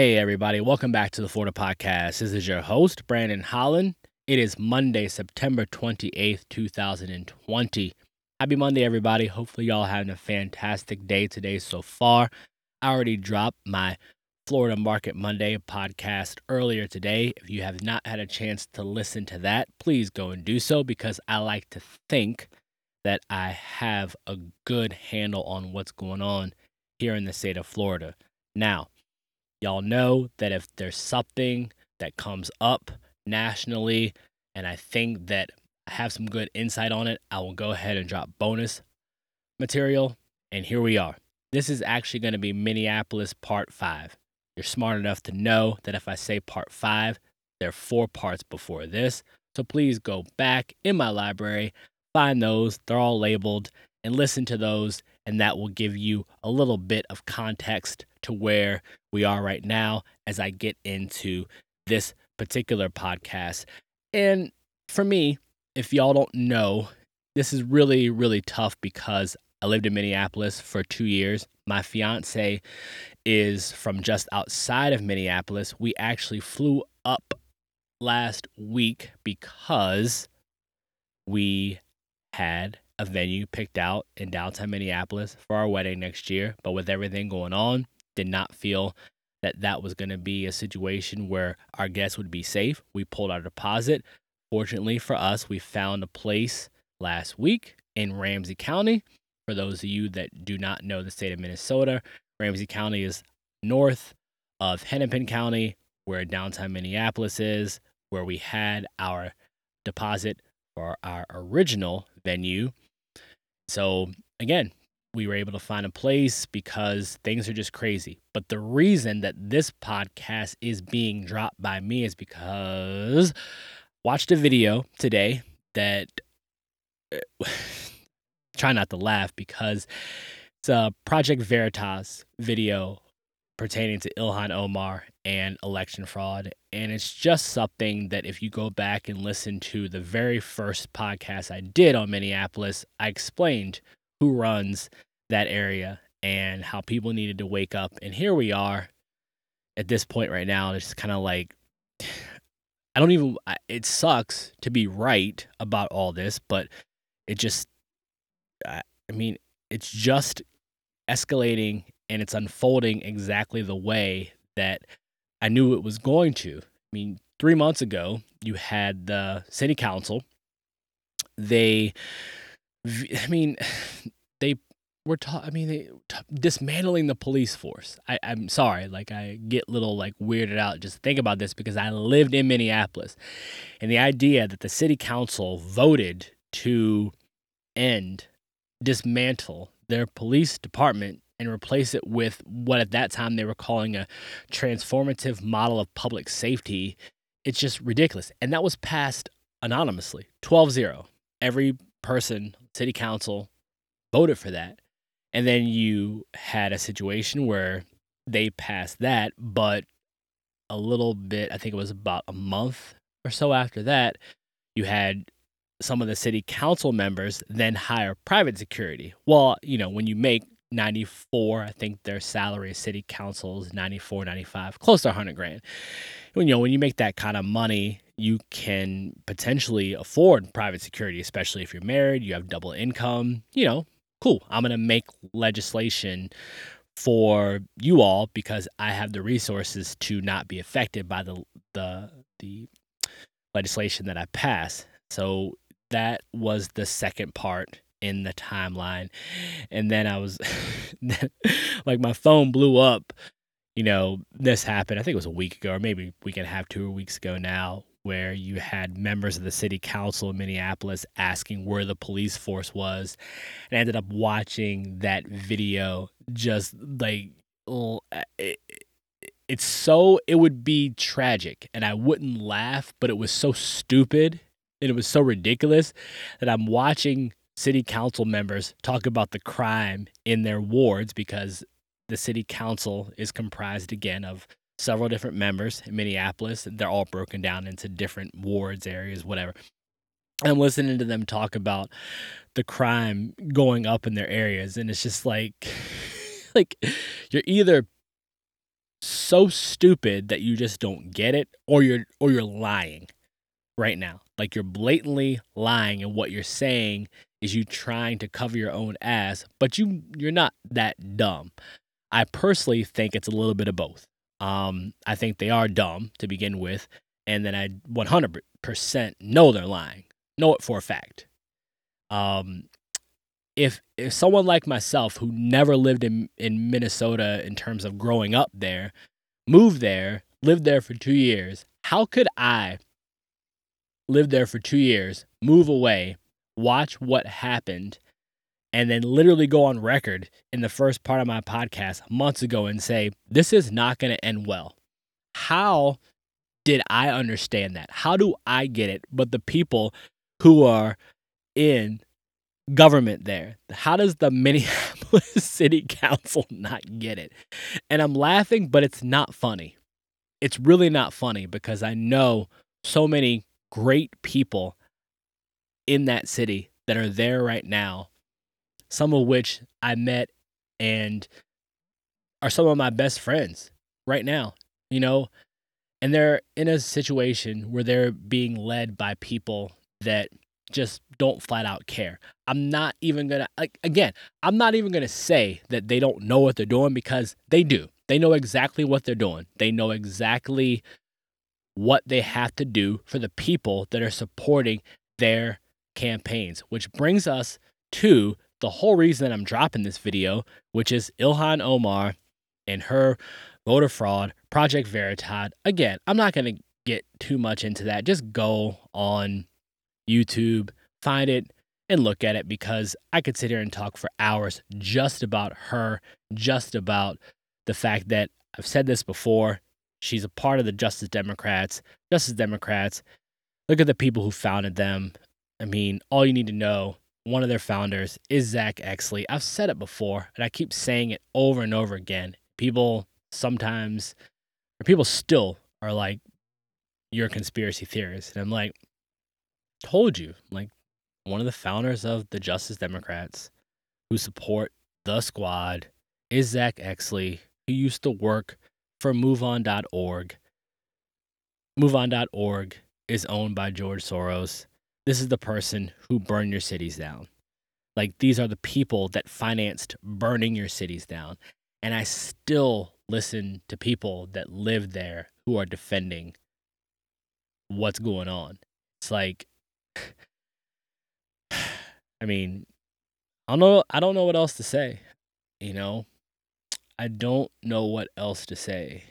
Hey, everybody, welcome back to the Florida Podcast. This is your host, Brandon Holland. It is Monday, September 28th, 2020. Happy Monday, everybody. Hopefully, y'all having a fantastic day today so far. I already dropped my Florida Market Monday podcast earlier today. If you have not had a chance to listen to that, please go and do so because I like to think that I have a good handle on what's going on here in the state of Florida. Now, y'all know that if there's something that comes up nationally and I think that I have some good insight on it, I will go ahead and drop bonus material. And here we are. This is actually going to be Minneapolis part five. You're smart enough to know that if I say part five, there are four parts before this. So please go back in my library, find those, they're all labeled, and listen to those. And that will give you a little bit of context to where we are right now as I get into this particular podcast. And for me, if y'all don't know, this is really, really tough because I lived in Minneapolis for two years. My fiance is from just outside of Minneapolis. We actually flew up last week because we had a venue picked out in downtown Minneapolis for our wedding next year. But with everything going on, did not feel that that was going to be a situation where our guests would be safe. We pulled our deposit. Fortunately for us, we found a place last week in Ramsey County. For those of you that do not know the state of Minnesota, Ramsey County is north of Hennepin County, where downtown Minneapolis is, where we had our deposit for our original venue. So, again, we were able to find a place because things are just crazy. But the reason that this podcast is being dropped by me is because watched a video today that try not to laugh because it's a Project Veritas video pertaining to Ilhan Omar and election fraud. And it's just something that if you go back and listen to the very first podcast I did on Minneapolis, I explained who runs that area and how people needed to wake up. And here we are at this point right now. It's kind of like, I don't even, it sucks to be right about all this, but it just, I mean, it's just escalating and it's unfolding exactly the way that I knew it was going to. I mean, three months ago, you had the city council. They, I mean, they were ta- I mean, they, t- dismantling the police force. I, I'm sorry, like I get little like weirded out just think about this because I lived in Minneapolis, and the idea that the city council voted to end, dismantle their police department and replace it with what at that time they were calling a transformative model of public safety. It's just ridiculous. And that was passed anonymously 12 0. Every person, city council, voted for that. And then you had a situation where they passed that, but a little bit, I think it was about a month or so after that, you had some of the city council members then hire private security. Well, you know, when you make 94, I think their salary city council is 94, 95, close to 100 grand. You know, when you make that kind of money, you can potentially afford private security, especially if you're married, you have double income, you know, cool, I'm going to make legislation for you all because I have the resources to not be affected by the the the legislation that I pass. So that was the second part in the timeline. And then I was like my phone blew up. You know, this happened. I think it was a week ago or maybe we can have two weeks ago now where you had members of the city council in Minneapolis asking where the police force was. And I ended up watching that video just like it, it's so it would be tragic and I wouldn't laugh, but it was so stupid and it was so ridiculous that I'm watching city council members talk about the crime in their wards because the city council is comprised again of several different members in Minneapolis. They're all broken down into different wards, areas, whatever. I'm listening to them talk about the crime going up in their areas, and it's just like, like you're either so stupid that you just don't get it or you're or you're lying right now. Like you're blatantly lying and what you're saying is you trying to cover your own ass, but you you're not that dumb. I personally think it's a little bit of both. Um, I think they are dumb to begin with, and then I 100% know they're lying. Know it for a fact. Um, if if someone like myself who never lived in in Minnesota in terms of growing up there, moved there, lived there for 2 years, how could I live there for 2 years, move away, watch what happened and then literally go on record in the first part of my podcast months ago and say, this is not going to end well. How did I understand that? How do I get it? But the people who are in government there, how does the Minneapolis City Council not get it? And I'm laughing, but it's not funny. It's really not funny because I know so many great people in that city that are there right now some of which I met and are some of my best friends right now, you know, and they're in a situation where they're being led by people that just don't flat out care. I'm not even gonna, like, again, I'm not even gonna say that they don't know what they're doing because they do. They know exactly what they're doing, they know exactly what they have to do for the people that are supporting their campaigns, which brings us to the whole reason that I'm dropping this video, which is Ilhan Omar and her voter fraud, Project Veritas. Again, I'm not going to get too much into that. Just go on YouTube, find it, and look at it because I could sit here and talk for hours just about her, just about the fact that I've said this before. She's a part of the Justice Democrats. Justice Democrats, look at the people who founded them. I mean, all you need to know one of their founders is Zack Exley. I've said it before, and I keep saying it over and over again. People sometimes, or people still are like, you're a conspiracy theorist. And I'm like, told you. like, one of the founders of the Justice Democrats who support the squad is Zack Exley, who used to work for MoveOn.org. MoveOn.org is owned by George Soros this is the person who burned your cities down. Like these are the people that financed burning your cities down. And I still listen to people that live there who are defending what's going on. It's like I mean, I don't know I don't know what else to say. You know? I don't know what else to say.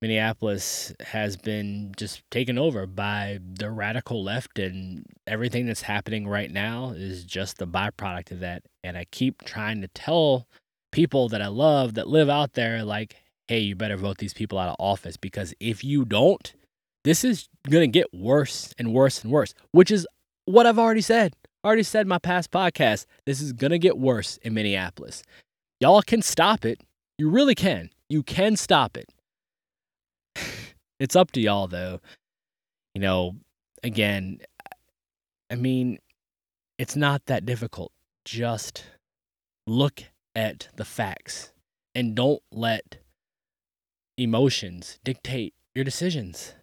Minneapolis has been just taken over by the radical left, and everything that's happening right now is just the byproduct of that. And I keep trying to tell people that I love that live out there, like, hey, you better vote these people out of office because if you don't, this is going to get worse and worse and worse, which is what I've already said. I already said in my past podcast. This is going to get worse in Minneapolis. Y'all can stop it. You really can. You can stop it it's up to y'all though. You know, again, I mean, it's not that difficult. Just look at the facts and don't let emotions dictate your decisions.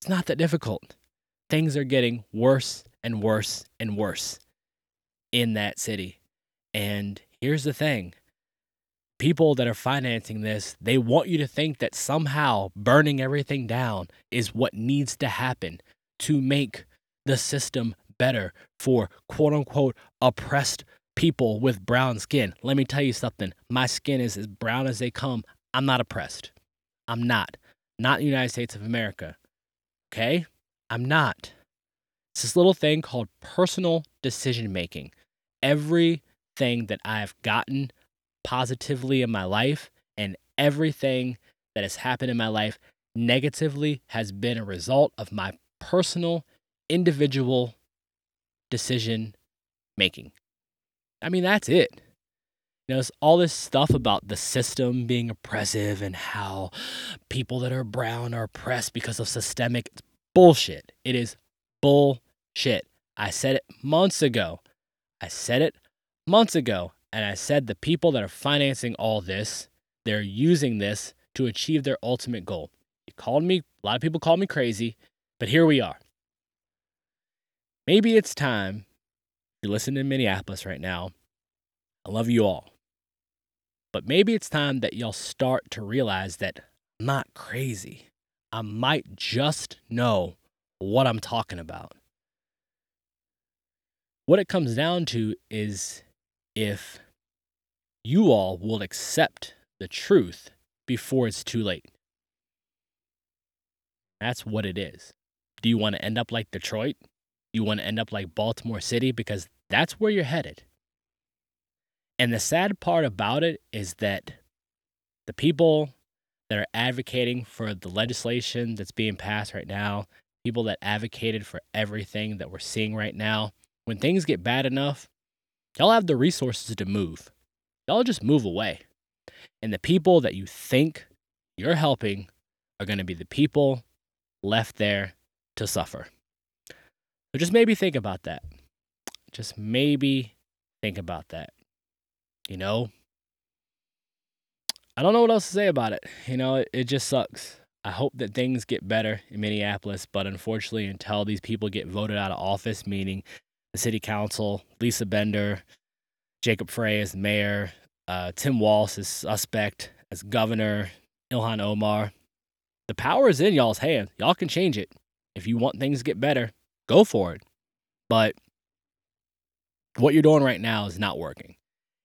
It's not that difficult. Things are getting worse and worse and worse in that city. And here's the thing people that are financing this, they want you to think that somehow burning everything down is what needs to happen to make the system better for quote unquote oppressed people with brown skin. Let me tell you something. My skin is as brown as they come. I'm not oppressed. I'm not. Not in the United States of America. Okay? I'm not. It's this little thing called personal decision making. Everything that I've gotten positively in my life, and everything that has happened in my life negatively has been a result of my personal, individual decision making. I mean, that's it. You know, it's all this stuff about the system being oppressive and how people that are brown are oppressed because of systemic bullshit. It is bullshit. I said it months ago. I said it months ago. And I said the people that are financing all this, they're using this to achieve their ultimate goal. You called me, a lot of people called me crazy, but here we are. Maybe it's time, you're listening in Minneapolis right now. I love you all. But maybe it's time that y'all start to realize that I'm not crazy. I might just know what I'm talking about. What it comes down to is if you all will accept the truth before it's too late. That's what it is. Do you want to end up like Detroit? You want to end up like Baltimore City? Because that's where you're headed. And the sad part about it is that the people that are advocating for the legislation that's being passed right now, people that advocated for everything that we're seeing right now, when things get bad enough, y'all have the resources to move. Y'all just move away. And the people that you think you're helping are going to be the people left there to suffer. So just maybe think about that. Just maybe think about that. You know, I don't know what else to say about it. You know, it, it just sucks. I hope that things get better in Minneapolis, but unfortunately, until these people get voted out of office, meaning the city council, Lisa Bender, Jacob Frey as mayor, uh, Tim Walz as suspect as governor, Ilhan Omar, the power is in y'all's hands. Y'all can change it. If you want things to get better, go for it. But what you're doing right now is not working.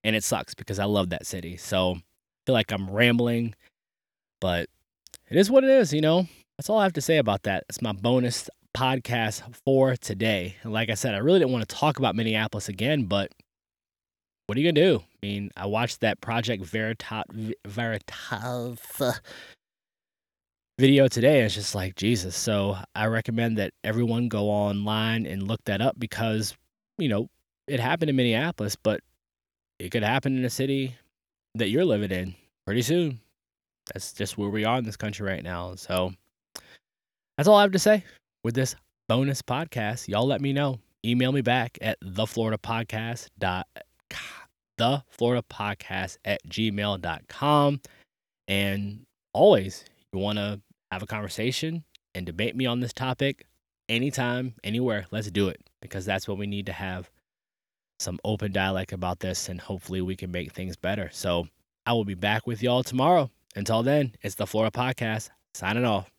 And it sucks because I love that city. So I feel like I'm rambling, but it is what it is, you know? That's all I have to say about that. It's my bonus podcast for today. And like I said, I really didn't want to talk about Minneapolis again, but what are you gonna do? I mean, I watched that Project Veritas, Veritas video today. And it's just like Jesus. So I recommend that everyone go online and look that up because you know it happened in Minneapolis, but it could happen in a city that you're living in pretty soon. That's just where we are in this country right now. So that's all I have to say with this bonus podcast. Y'all let me know. Email me back at the Florida podcast dot the Florida podcast at gmail.com. And always, you want to have a conversation and debate me on this topic anytime, anywhere, let's do it because that's what we need to have some open dialect about this and hopefully we can make things better. So I will be back with y'all tomorrow. Until then, it's the Florida Podcast signing off.